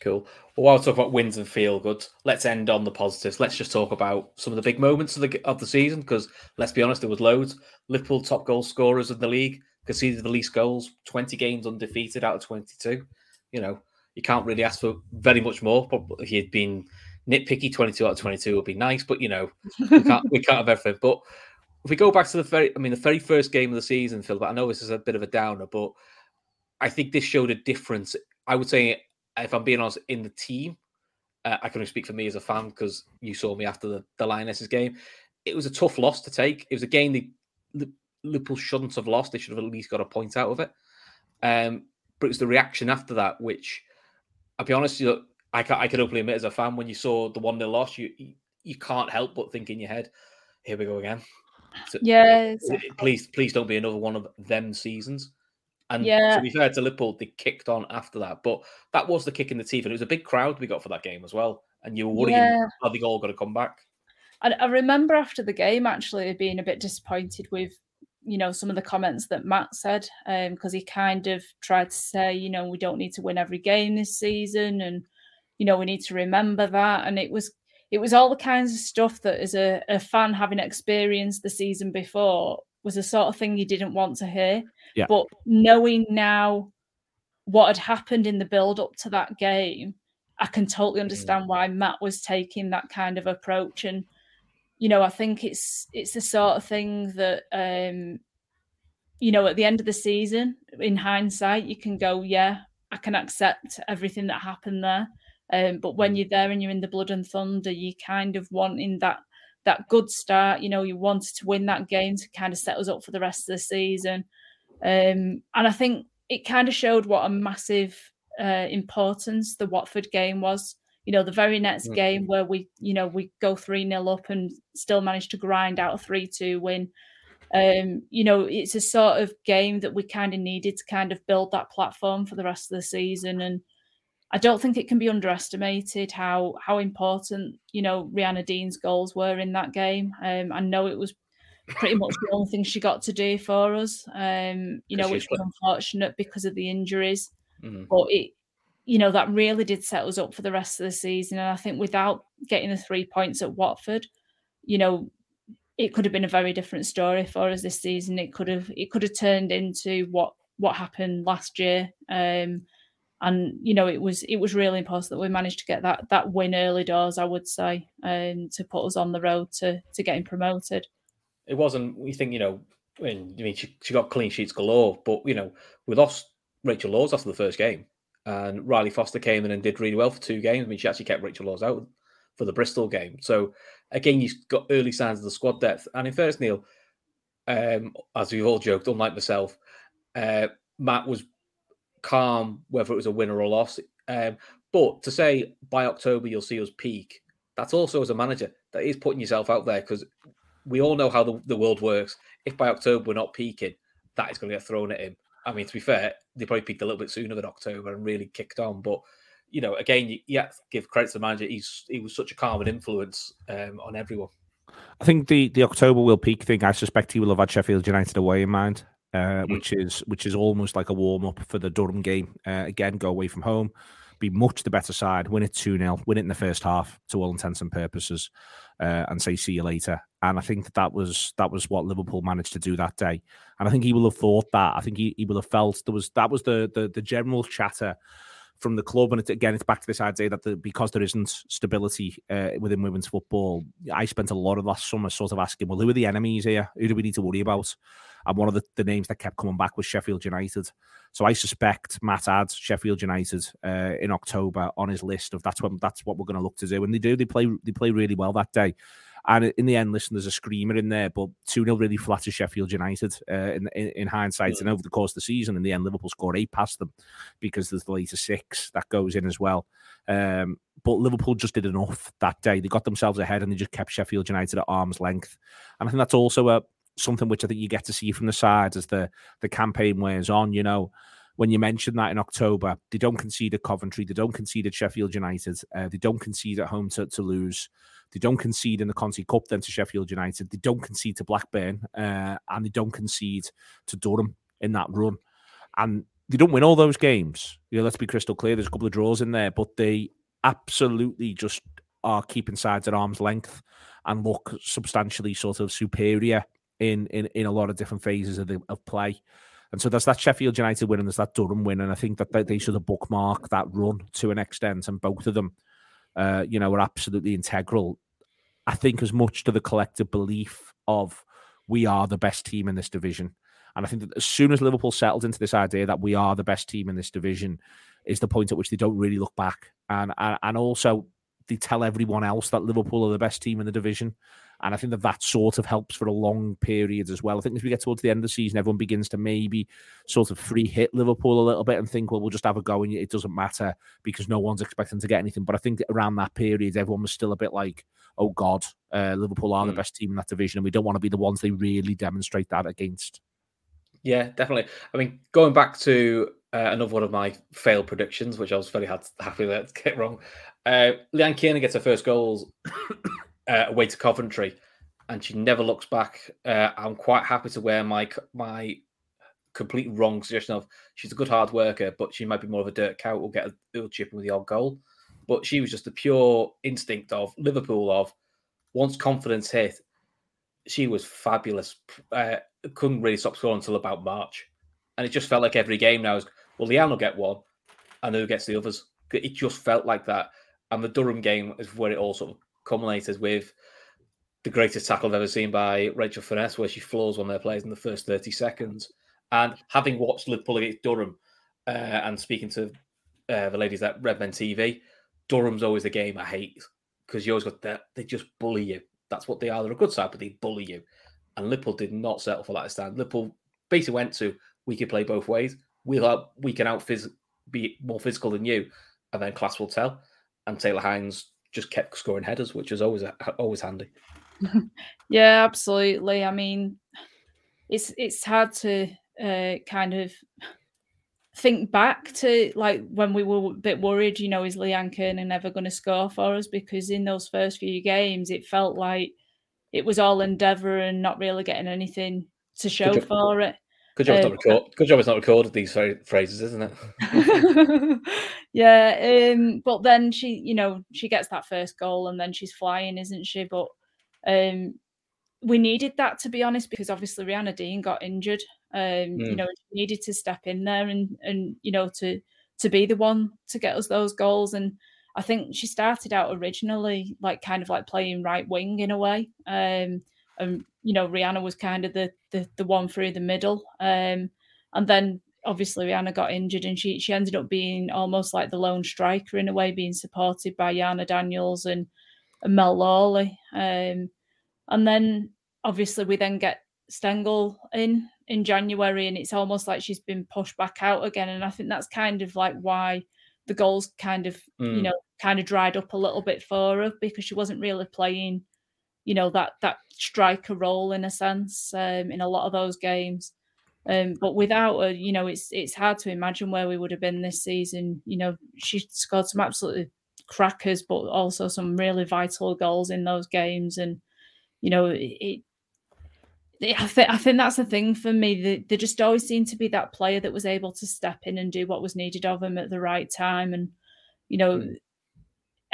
Cool. Well, while we talk about wins and feel good, let's end on the positives. Let's just talk about some of the big moments of the of the season because let's be honest, there was loads. Liverpool top goal scorers in the league, conceded the least goals, twenty games undefeated out of twenty two. You know, you can't really ask for very much more. Probably if he'd been nitpicky, twenty two out of twenty two would be nice, but you know, we can't we can't have everything. But if we go back to the very, I mean, the very first game of the season, Phil. But I know this is a bit of a downer, but I think this showed a difference. I would say if I'm being honest, in the team, uh, I can only speak for me as a fan because you saw me after the, the Lionesses game. It was a tough loss to take. It was a game that Liverpool shouldn't have lost. They should have at least got a point out of it. Um, but it was the reaction after that, which I'll be honest, you know, I can, I can openly admit as a fan, when you saw the 1 0 loss, you, you, can't help but think in your head, here we go again. So. Exactly. Please, please don't be another one of them seasons. And yeah. to be fair to Liverpool, they kicked on after that. But that was the kick in the teeth. And it was a big crowd we got for that game as well. And you were worrying, yeah. are they all going to come back? And I remember after the game actually being a bit disappointed with, you know, some of the comments that Matt said, because um, he kind of tried to say, you know, we don't need to win every game this season, and you know, we need to remember that. And it was it was all the kinds of stuff that as a, a fan having experienced the season before was the sort of thing you didn't want to hear. Yeah. But knowing now what had happened in the build up to that game, I can totally mm. understand why Matt was taking that kind of approach. And you know, I think it's it's the sort of thing that um, you know, at the end of the season, in hindsight, you can go, yeah, I can accept everything that happened there. Um, but when mm. you're there and you're in the blood and thunder, you kind of wanting that that good start. You know, you wanted to win that game to kind of set us up for the rest of the season. Um, and I think it kind of showed what a massive uh, importance the Watford game was. You know, the very next mm-hmm. game where we, you know, we go 3 0 up and still manage to grind out a 3 2 win. Um, you know, it's a sort of game that we kind of needed to kind of build that platform for the rest of the season. And I don't think it can be underestimated how how important you know Rianna Dean's goals were in that game. Um, I know it was pretty much the only thing she got to do for us. Um, you know, which was unfortunate because of the injuries, mm-hmm. but it you know that really did set us up for the rest of the season. And I think without getting the three points at Watford, you know, it could have been a very different story for us this season. It could have it could have turned into what what happened last year. Um, and you know it was it was really important that we managed to get that that win early doors i would say um, to put us on the road to to getting promoted. It wasn't we think you know i mean she, she got clean sheets galore but you know we lost rachel laws after the first game and rylee foster came in and did really well for two games. I mean she actually kept rachel laws out for the bristol game. So again you've got early signs of the squad depth. And in fairness neil um, as we've all joked unlike myself uh, matt was calm whether it was a win or a loss. Um, but to say by October you'll see us peak, that's also as a manager that is putting yourself out there because we all know how the, the world works. If by October we're not peaking, that is going to get thrown at him. I mean, to be fair, they probably peaked a little bit sooner than October and really kicked on. But you know, again, you, you have to give credit to the manager. He's he was such a calm and influence um, on everyone. I think the the October will peak thing. I suspect he will have had Sheffield United away in mind uh, mm. which is which is almost like a warm up for the Durham game. Uh, again, go away from home, be much the better side, win it 2 0, win it in the first half to all intents and purposes, uh, and say see you later. And I think that, that was that was what Liverpool managed to do that day. And I think he will have thought that. I think he, he will have felt there was that was the the, the general chatter from the club. And again, it's back to this idea that the, because there isn't stability uh, within women's football, I spent a lot of last summer sort of asking, well, who are the enemies here? Who do we need to worry about? And one of the, the names that kept coming back was Sheffield United. So I suspect Matt adds Sheffield United uh, in October on his list of that's what that's what we're going to look to do. And they do. They play they play really well that day. And in the end, listen, there's a screamer in there, but 2 0 really flatters Sheffield United uh, in, in, in, hindsight. Mm. And over the course of the season, in the end, Liverpool scored eight past them because there's the later six that goes in as well. Um, but Liverpool just did enough that day. They got themselves ahead and they just kept Sheffield United at arm's length. And I think that's also a, something which I think you get to see from the sides as the the campaign wears on. You know, when you mention that in October, they don't concede at Coventry, they don't concede at Sheffield United, uh, they don't concede at home to, to Lewes, they don't concede in the Conti Cup then to Sheffield United, they don't concede to Blackburn, uh, and they don't concede to Durham in that run, and they don't win all those games. You know, let's be crystal clear. There's a couple of draws in there, but they absolutely just are keeping sides at arm's length and look substantially sort of superior in in, in a lot of different phases of the of play. And so there's that Sheffield United win and there's that Durham win. And I think that they, they should have bookmark that run to an extent. And both of them, uh, you know, are absolutely integral. I think as much to the collective belief of we are the best team in this division. And I think that as soon as Liverpool settled into this idea that we are the best team in this division, is the point at which they don't really look back. And and, and also they tell everyone else that Liverpool are the best team in the division. And I think that that sort of helps for a long period as well. I think as we get towards the end of the season, everyone begins to maybe sort of free hit Liverpool a little bit and think, well, we'll just have a go and it doesn't matter because no one's expecting to get anything. But I think around that period, everyone was still a bit like, oh God, uh, Liverpool are mm. the hmm. best team in that division. And we don't want to be the ones they really demonstrate that against. Yeah, definitely. I mean, going back to uh, another one of my failed predictions, which I was very happy that to get wrong. Uh, Leanne Kiernan gets her first goals uh, away to Coventry, and she never looks back. Uh, I'm quite happy to wear my my complete wrong suggestion of she's a good hard worker, but she might be more of a dirt cow. Will get a little chip with the odd goal, but she was just the pure instinct of Liverpool. Of once confidence hit, she was fabulous. Uh, couldn't really stop scoring until about March, and it just felt like every game now is well, Leanne will get one, and who gets the others. It just felt like that. And the Durham game is where it all sort of culminated with the greatest tackle I've ever seen by Rachel Furness, where she floors one of their players in the first 30 seconds. And having watched Liverpool against Durham uh, and speaking to uh, the ladies at Redmen TV, Durham's always a game I hate because you always got that they just bully you. That's what they are. They're a good side, but they bully you. And Liverpool did not settle for that stand. Liverpool basically went to we could play both ways. We'll we can out phys- be more physical than you, and then class will tell. And Taylor Hinds just kept scoring headers, which was always always handy. yeah, absolutely. I mean, it's it's hard to uh, kind of think back to like when we were a bit worried, you know, is Leanne Kiernan never going to score for us? Because in those first few games, it felt like it was all endeavour and not really getting anything to show for it. Good job, uh, it's not record- Good job, it's not recorded these phrases, isn't it? yeah, um, but then she, you know, she gets that first goal and then she's flying, isn't she? But um, we needed that to be honest, because obviously Rianna Dean got injured. Um, mm. You hmm. know, needed to step in there and and you know to to be the one to get us those goals. And I think she started out originally like kind of like playing right wing in a way. Um, and you know Rianna was kind of the the, the one through the middle, um, and then obviously Rianna got injured and she she ended up being almost like the lone striker in a way, being supported by Yana Daniels and, and Mel Lawley, um, and then obviously we then get Stengel in in January, and it's almost like she's been pushed back out again, and I think that's kind of like why the goals kind of mm. you know kind of dried up a little bit for her because she wasn't really playing you know that that striker role in a sense um, in a lot of those games. Um, but without her, you know, it's it's hard to imagine where we would have been this season. You know, she scored some absolutely crackers, but also some really vital goals in those games, and you know, it I think I think that's the thing for me. They, just always seemed to be that player that was able to step in and do what was needed of him at the right time. And you know.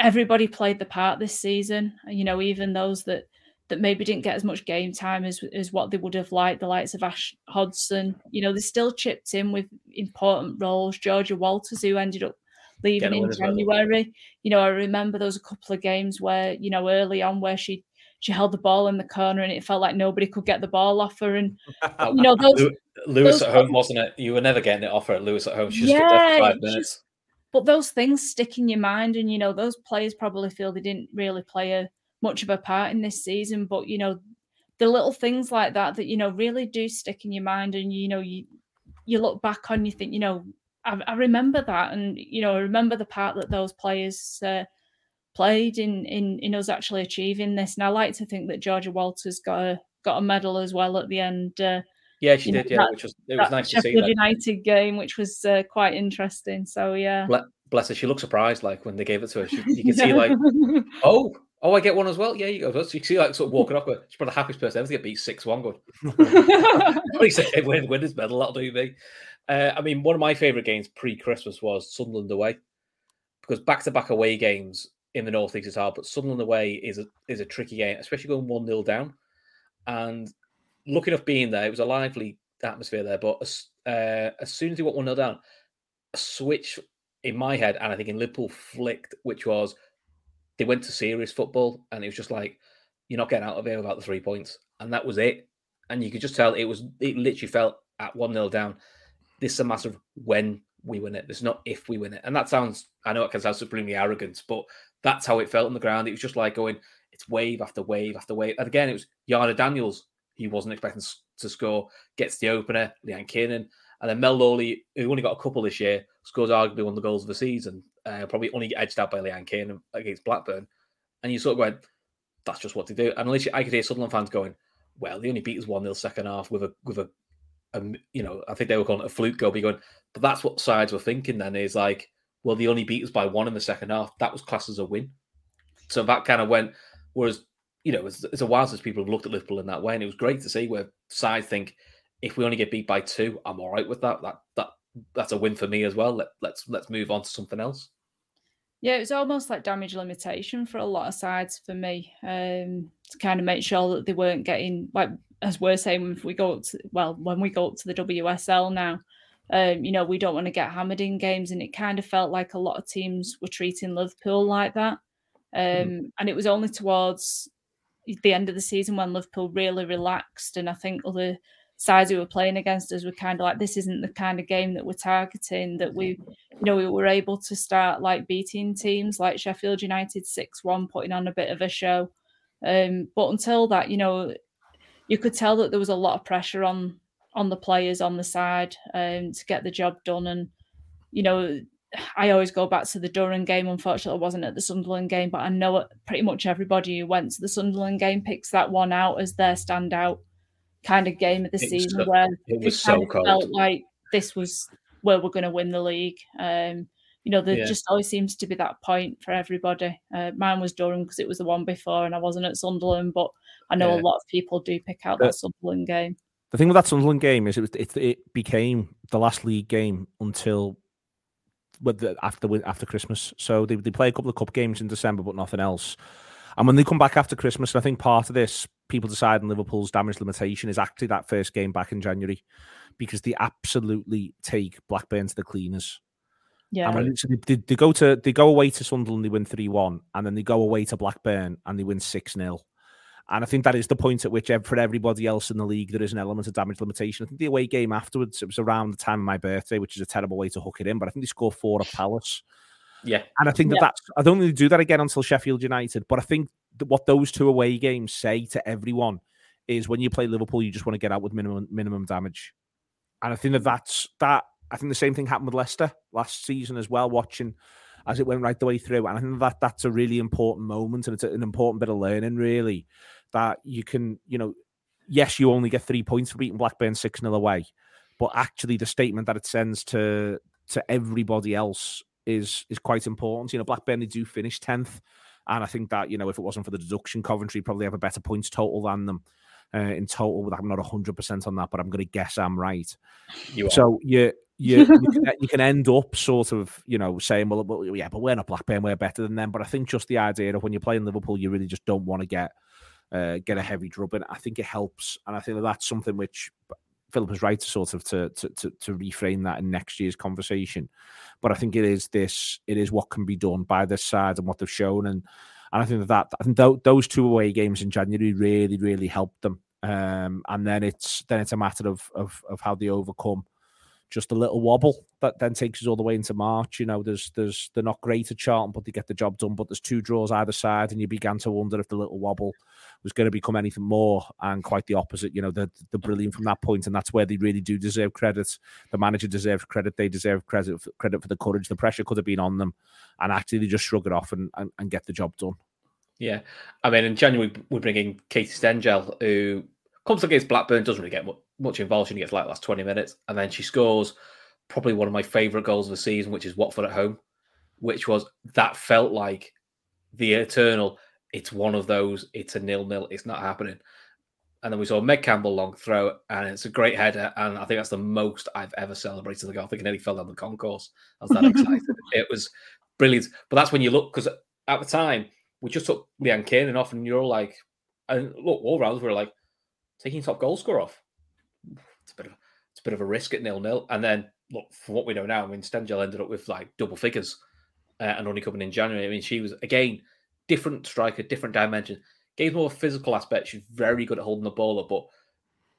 Everybody played the part this season. You know, even those that that maybe didn't get as much game time as as what they would have liked. The likes of Ash Hodson, you know, they still chipped in with important roles. Georgia Walters, who ended up leaving in January. You know, I remember there was a couple of games where you know early on where she she held the ball in the corner and it felt like nobody could get the ball off her. And you know, those Lewes those, at home wasn't it? You were never getting it off her at Lewes at home. She just yeah, five minutes. But those things stick in your mind, and you know, those players probably feel they didn't really play a much of a part in this season. But you know, the little things like that that you know really do stick in your mind, and you know, you you look back on, you think, you know, I, I remember that, and you know, I remember the part that those players. Uh, played in in in us actually achieving this. And I like to think that Georgia Walters got a got a medal as well at the end. Uh, yeah, she did. Know, yeah, that, which was it was nice Sheffield to see. That United game, which was uh, quite interesting. So yeah, bless her. She looked surprised, like when they gave it to her. She, you can see like, oh, oh, I get one as well. Yeah, you go. So you see like sort of walking up. She's probably the happiest person ever to get beat six one. Good. he said, "Win, win his medal. That'll do me." Uh, I mean, one of my favourite games pre Christmas was Sunderland away because back to back away games in the northeast is hard, but Sunderland away is a is a tricky game, especially going one 0 down. And looking enough being there, it was a lively atmosphere there. But as, uh, as soon as he went one 0 down, a switch in my head, and I think in Liverpool flicked, which was they went to serious football, and it was just like you're not getting out of here without the three points, and that was it. And you could just tell it was it literally felt at one 0 down. This is a matter of when we win it. There's not if we win it. And that sounds, I know it can sound supremely arrogant, but that's how it felt on the ground. It was just like going, it's wave after wave after wave. And again, it was Yana Daniels, he wasn't expecting to score, gets the opener, Leanne Kiernan. And then Mel Lawley, who only got a couple this year, scores arguably one of the goals of the season, uh, probably only edged out by Leanne Kiernan against Blackburn. And you sort of went, that's just what to do. And at I could hear Sunderland fans going, well, they only beat us 1 0 second half with a with a, a, you know, I think they were calling it a fluke goal. Be going, but that's what sides were thinking then is like, well, they only beat us by one in the second half. That was classed as a win. So that kind of went. Whereas, you know, it's, it's a while since people have looked at Liverpool in that way, and it was great to see where sides think if we only get beat by two, I'm all right with that. That that that's a win for me as well. Let, let's let's move on to something else. Yeah, it was almost like damage limitation for a lot of sides for me um, to kind of make sure that they weren't getting like as we're saying if we go up to well when we go up to the WSL now, um, you know, we don't want to get hammered in games. And it kind of felt like a lot of teams were treating Liverpool like that. Hmm. Um, mm. And it was only towards the end of the season when Liverpool really relaxed. And I think other sides who were playing against us were kind of like, this isn't the kind of game that we're targeting, that we, you know, we were able to start like beating teams like Sheffield United 6 1, putting on a bit of a show. Um, but until that, you know, you could tell that there was a lot of pressure on on the players on the side um, to get the job done. And you know, I always go back to the Durham game. Unfortunately, I wasn't at the Sunderland game, but I know pretty much everybody who went to the Sunderland game picks that one out as their standout kind of game of the it season, so, where it was so cold. Felt like this was where we're going to win the league. Um, you know, there yeah. just always seems to be that point for everybody. Uh, mine was Durham because it was the one before, and I wasn't at Sunderland, but I know yeah. a lot of people do pick out that Sunderland game. The thing with that Sunderland game is it was it, it became the last league game until the, after after Christmas. So they, they play a couple of cup games in December, but nothing else. And when they come back after Christmas, and I think part of this, people decide deciding Liverpool's damage limitation is actually that first game back in January because they absolutely take Blackburn to the cleaners. Yeah. And so they, they, go to they go away to Sunderland, they win three one, and then they go away to Blackburn and they win six 0 and I think that is the point at which, for everybody else in the league, there is an element of damage limitation. I think the away game afterwards, it was around the time of my birthday, which is a terrible way to hook it in, but I think they scored four at Palace. Yeah. And I think that yeah. that's, I don't really do that again until Sheffield United, but I think that what those two away games say to everyone is when you play Liverpool, you just want to get out with minimum minimum damage. And I think that that's that. I think the same thing happened with Leicester last season as well, watching as it went right the way through. And I think that that's a really important moment and it's an important bit of learning, really, that you can, you know, yes, you only get three points for beating Blackburn 6 0 away, but actually the statement that it sends to to everybody else is is quite important. You know, Blackburn they do finish 10th. And I think that, you know, if it wasn't for the deduction, Coventry probably have a better points total than them. uh, in total. I'm not 100% on that, but I'm going to guess I'm right. You. So you, you, you, can, you can end up sort of, you know, saying, well, well, yeah, but we're not Blackburn, we're better than them. But I think just the idea of when you're playing Liverpool, you really just don't want to get uh, get a heavy drubbing. I think it helps, and I think that that's something which Philip is right to sort of to, to to to reframe that in next year's conversation. But I think it is this, it is what can be done by this side and what they've shown, and and I think that, that I think th- those two away games in January really really helped them. Um, and then it's then it's a matter of of of how they overcome just a little wobble that then takes us all the way into March. You know, there's there's they're not great at Charlton, but they get the job done. But there's two draws either side, and you began to wonder if the little wobble was going to become anything more, and quite the opposite. You know, the the brilliant from that point, and that's where they really do deserve credit. The manager deserves credit. They deserve credit for, credit for the courage. The pressure could have been on them, and actually they just shrug it off and, and, and get the job done. Yeah, I mean, in January we're bringing Katie Stengel, who comes against Blackburn, doesn't really get much involved. She gets like last twenty minutes, and then she scores probably one of my favourite goals of the season, which is Watford at home, which was that felt like the eternal. It's one of those. It's a nil nil. It's not happening. And then we saw Meg Campbell long throw, and it's a great header. And I think that's the most I've ever celebrated the goal. I think it nearly fell down the concourse. I was that excited. it was brilliant. But that's when you look because at the time we just took Leanne Kiernan off, and you're all like, and look, all rounds we were like taking top goal score off. It's a bit of it's a bit of a risk at nil nil. And then look, for what we know now, I mean, Stengel ended up with like double figures uh, and only coming in January. I mean, she was again different striker, different dimension. Gave more physical aspect. She's very good at holding the ball up, but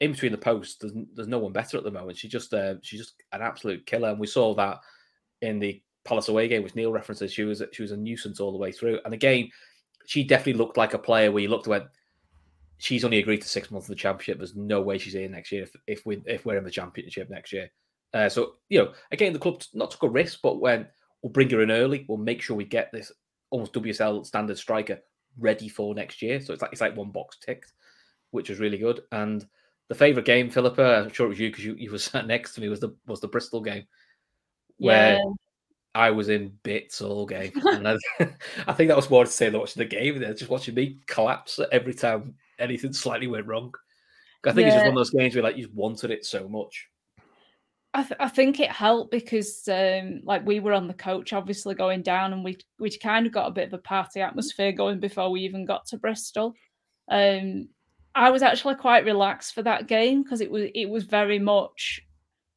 in between the posts, there's, there's no one better at the moment. She just uh, she's just an absolute killer, and we saw that in the Palace away game, which Neil references. She was she was a nuisance all the way through, and again, she definitely looked like a player where you looked at went, she's only agreed to six months of the championship. There's no way she's here next year if, if we if we're in the championship next year. Uh, so you know, again, the club not took a risk, but when we'll bring her in early, we'll make sure we get this almost WSL standard striker ready for next year. So it's like it's like one box ticked, which was really good. And the favorite game, Philippa, I'm sure it was you because you, you were sat next to me was the was the Bristol game, where yeah. I was in bits all game. and I, I, think that was more to say than watching the game. They're just watching me collapse every time anything slightly went wrong. I think yeah. it's just one of those games where like you wanted it so much. I, th- I think it helped because um, like we were on the coach obviously going down and we we kind of got a bit of a party atmosphere going before we even got to Bristol. Um, I was actually quite relaxed for that game because it was it was very much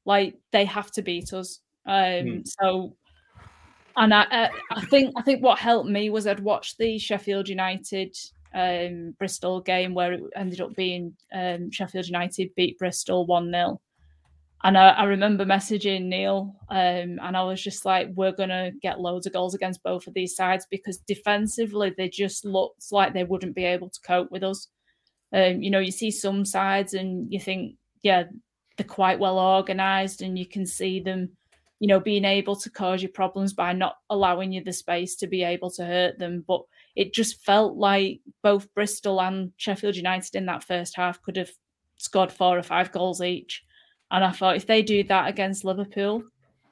like they have to beat us. Um, mm. So, and I, I, I think I think what helped me was I'd watched the Sheffield United um, Bristol game where it ended up being um, Sheffield United beat Bristol one 0 and I, I, remember messaging Neil, um, and I was just like, we're going to get loads of goals against both of these sides because defensively, they just looked like they wouldn't be able to cope with us. Um, you know, you see some sides and you think, yeah, they're quite well organized, and you can see them, you know, being able to cause you problems by not allowing you the space to be able to hurt them. But it just felt like both Bristol and Sheffield United in that first half could have scored four or five goals each and I thought if they do that against Liverpool,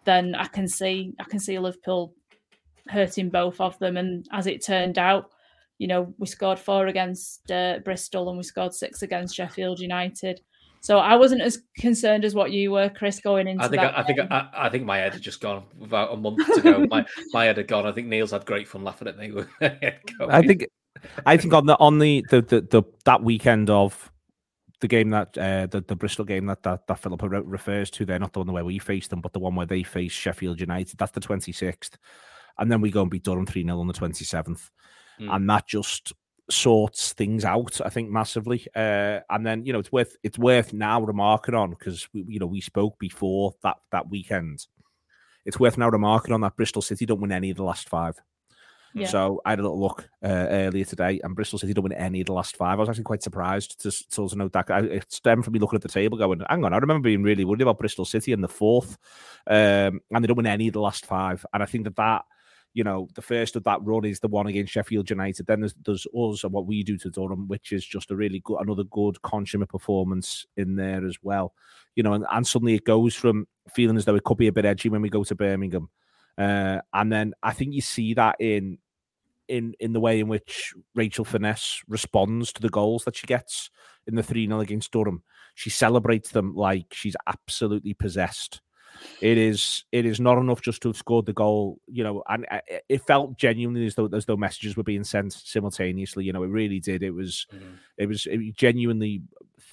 then I can see I can see Liverpool hurting both of them. And as it turned out, you know, we scored four against uh, Bristol and we scored six against Sheffield United. So I wasn't as concerned as what you were, Chris, going into. I think I, I, think I, I, think my head had just gone about a month ago. my my head had gone. I think Neil's had great fun laughing at me. I think I think on the on the, the the, the that weekend of the game that uh, the the Bristol game that that, that Philippa refers to, they're not the one where we faced them, but the one where they face Sheffield United. That's the twenty sixth, and then we go and beat Durham three 0 on the twenty seventh, mm. and that just sorts things out. I think massively, uh, and then you know it's worth it's worth now remarking on because you know we spoke before that that weekend. It's worth now remarking on that Bristol City don't win any of the last five. Yeah. So I had a little look uh, earlier today, and Bristol City don't win any of the last five. I was actually quite surprised to, to also note that. It stemmed from me looking at the table, going, "Hang on!" I remember being really worried about Bristol City in the fourth, um, and they don't win any of the last five. And I think that that you know, the first of that run is the one against Sheffield United. Then there's, there's us and what we do to Durham, which is just a really good, another good consummate performance in there as well. You know, and, and suddenly it goes from feeling as though it could be a bit edgy when we go to Birmingham. Uh, and then I think you see that in in in the way in which Rachel Furness responds to the goals that she gets in the 3 0 against Durham. She celebrates them like she's absolutely possessed. It is it is not enough just to have scored the goal, you know, and uh, it felt genuinely as though as though messages were being sent simultaneously. You know, it really did. It was mm-hmm. it was genuinely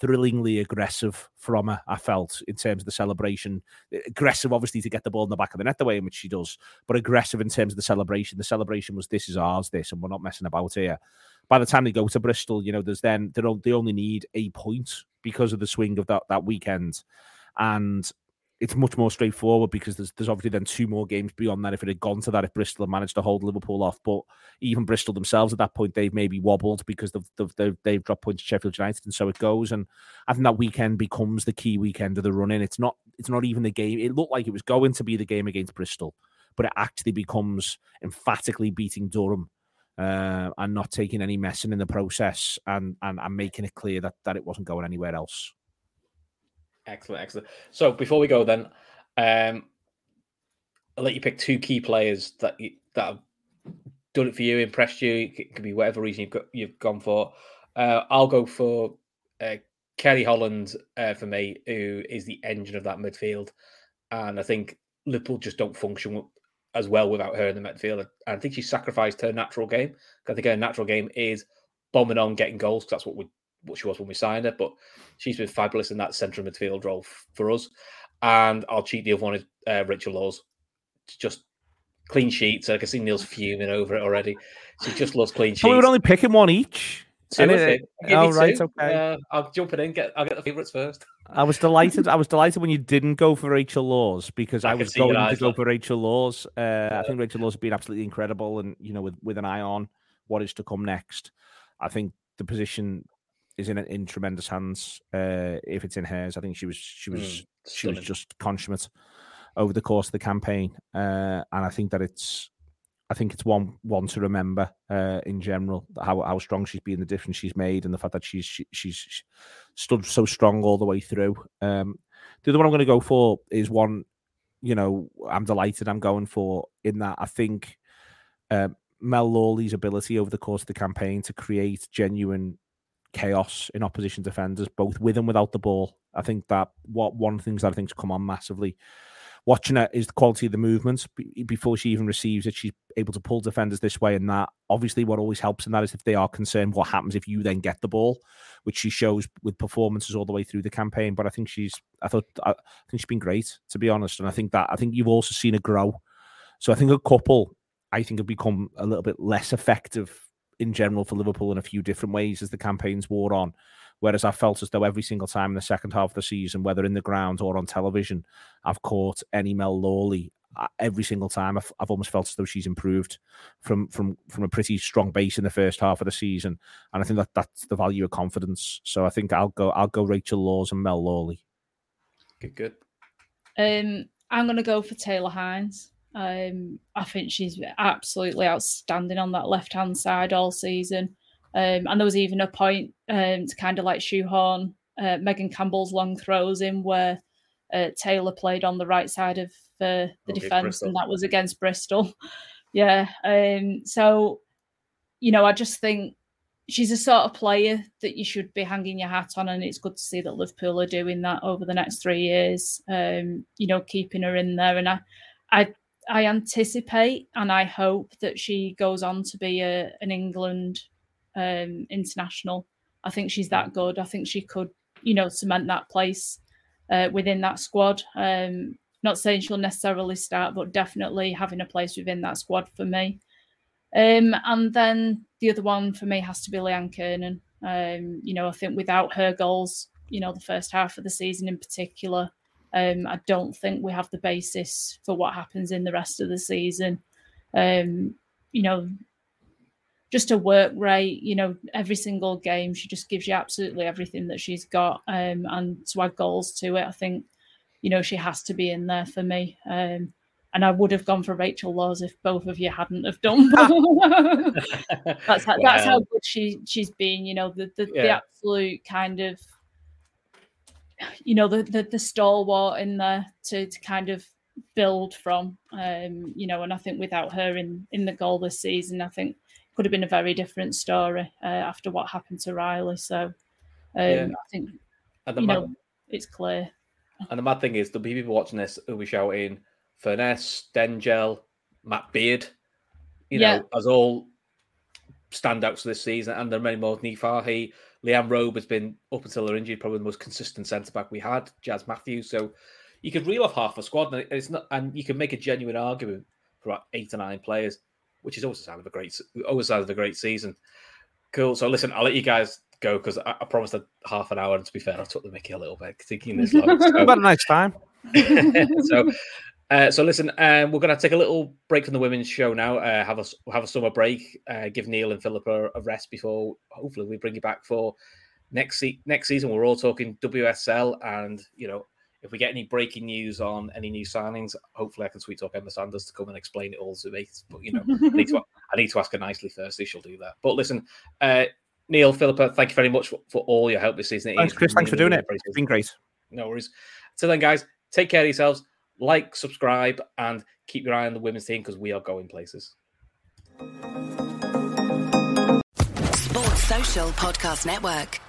thrillingly aggressive from her. I felt in terms of the celebration, aggressive obviously to get the ball in the back of the net the way in which she does, but aggressive in terms of the celebration. The celebration was this is ours, this, and we're not messing about here. By the time they go to Bristol, you know, there's then they, they only need a point because of the swing of that that weekend, and it's much more straightforward because there's there's obviously then two more games beyond that if it had gone to that if Bristol had managed to hold Liverpool off. But even Bristol themselves at that point they've maybe wobbled because they've they've, they've dropped points to Sheffield United and so it goes. And I think that weekend becomes the key weekend of the run in. It's not it's not even the game. It looked like it was going to be the game against Bristol, but it actually becomes emphatically beating Durham. Uh, and not taking any messing in the process and, and and making it clear that that it wasn't going anywhere else. Excellent, excellent. So before we go, then, um, I'll let you pick two key players that you, that have done it for you, impressed you. It could be whatever reason you've got, you've gone for. Uh, I'll go for uh, Ceri Holland uh, for me, who is the engine of that midfield, and I think Liverpool just don't function as well without her in the midfield. I think she sacrificed her natural game. I think her natural game is bombing on, getting goals. Cause that's what we what she was when we signed her, but she's been fabulous in that central midfield role for us. And I'll cheat the other one is uh, Rachel Laws. Just clean sheets. I can see Neil's fuming over it already. She just loves clean sheets. we were only picking one each. Two, it, oh, right, two. okay. Uh, I'll jump it in. Get I'll get the favourites first. I was delighted. I was delighted when you didn't go for Rachel Laws because I, I was going to go for Rachel Laws. Uh, yeah. I think Rachel Laws has been absolutely incredible, and you know, with with an eye on what is to come next. I think the position is in in tremendous hands. Uh, if it's in hers, I think she was she was mm, she was just consummate over the course of the campaign, uh, and I think that it's I think it's one one to remember uh, in general how how strong she's been, the difference she's made, and the fact that she's she, she's stood so strong all the way through. Um, the other one I'm going to go for is one, you know, I'm delighted I'm going for in that I think. Uh, Mel Lawley's ability over the course of the campaign to create genuine chaos in opposition defenders, both with and without the ball. I think that what one of the things that I think's come on massively watching it is the quality of the movements before she even receives it. She's able to pull defenders this way and that. Obviously, what always helps in that is if they are concerned, what happens if you then get the ball, which she shows with performances all the way through the campaign. But I think she's, I thought, I think she's been great to be honest, and I think that I think you've also seen her grow. So I think a couple, I think have become a little bit less effective in general for Liverpool in a few different ways as the campaigns wore on. Whereas I felt as though every single time in the second half of the season, whether in the ground or on television, I've caught any Mel Lawley uh, every single time. I've, I've, almost felt as though she's improved from from from a pretty strong base in the first half of the season, and I think that that's the value of confidence. So I think I'll go I'll go Rachel Laws and Mel Lawley. Good, good. Um, I'm going to go for Taylor Hinds. Um, I think she's absolutely outstanding on that left hand side all season. Um, and there was even a point um, to kind of like shoehorn uh, Megan Campbell's long throws in where uh, Taylor played on the right side of uh, the okay, defence, Bristol. and that was against Bristol. yeah. Um, so, you know, I just think she's a sort of player that you should be hanging your hat on, and it's good to see that Liverpool are doing that over the next three years. Um, you know, keeping her in there, and I, I I anticipate and I hope that she goes on to be a, an England um, international. I think she's that good. I think she could, you know, cement that place uh, within that squad. Um, not saying she'll necessarily start, but definitely having a place within that squad for me. Um, and then the other one for me has to be Leanne Kiernan. Um, you know, I think without her goals, you know, the first half of the season in particular, um, I don't think we have the basis for what happens in the rest of the season. Um, you know, just a work rate, you know, every single game, she just gives you absolutely everything that she's got. Um, and to add goals to it, I think, you know, she has to be in there for me. Um, and I would have gone for Rachel Laws if both of you hadn't have done. that's how, wow. that's how good she she's been. You know, the the, yeah. the absolute kind of you know the, the the stalwart in there to to kind of build from um you know and i think without her in in the goal this season i think could have been a very different story uh, after what happened to Rylee. So um, yeah. I think you mad, know it's clear. And the mad thing is, there'll be people watching this who'll be shouting Furness, Stengel, Matt Beard, you know, yeah. as all standouts this season, and there are many more. Niamh Fahey, Leighanne Robe has been up until her injury probably the most consistent centre back we had. Jazz Matthews, so you could reel off half a squad, and it's not, and you can make a genuine argument for about eight or nine players, which is always a sign of a great, always sign of a great season. Cool. So listen, I'll let you guys go because I, I, promised a half an hour, and to be fair, I took the Mickey a little bit thinking this long. So. About a nice time. so uh, so listen, um, we're going to take a little break from the women's show now. Uh, have a have a summer break. Uh, give Neil and Philip a, a, rest before hopefully we bring you back for next se- next season. We're all talking WSL, and you know if we get any breaking news on any new signings, hopefully I can sweet talk Emma Sanders to come and explain it all to me. But you know, I need to I need to ask her nicely first. She'll do that. But listen, uh, Neil, Philippa, thank you very much for, for all your help this season. Thanks, Chris. Thanks for doing it. It's been great. No worries. So then, guys, take care of yourselves like, subscribe, and keep your eye on the women's team because we are going places. Sports Social Podcast Network.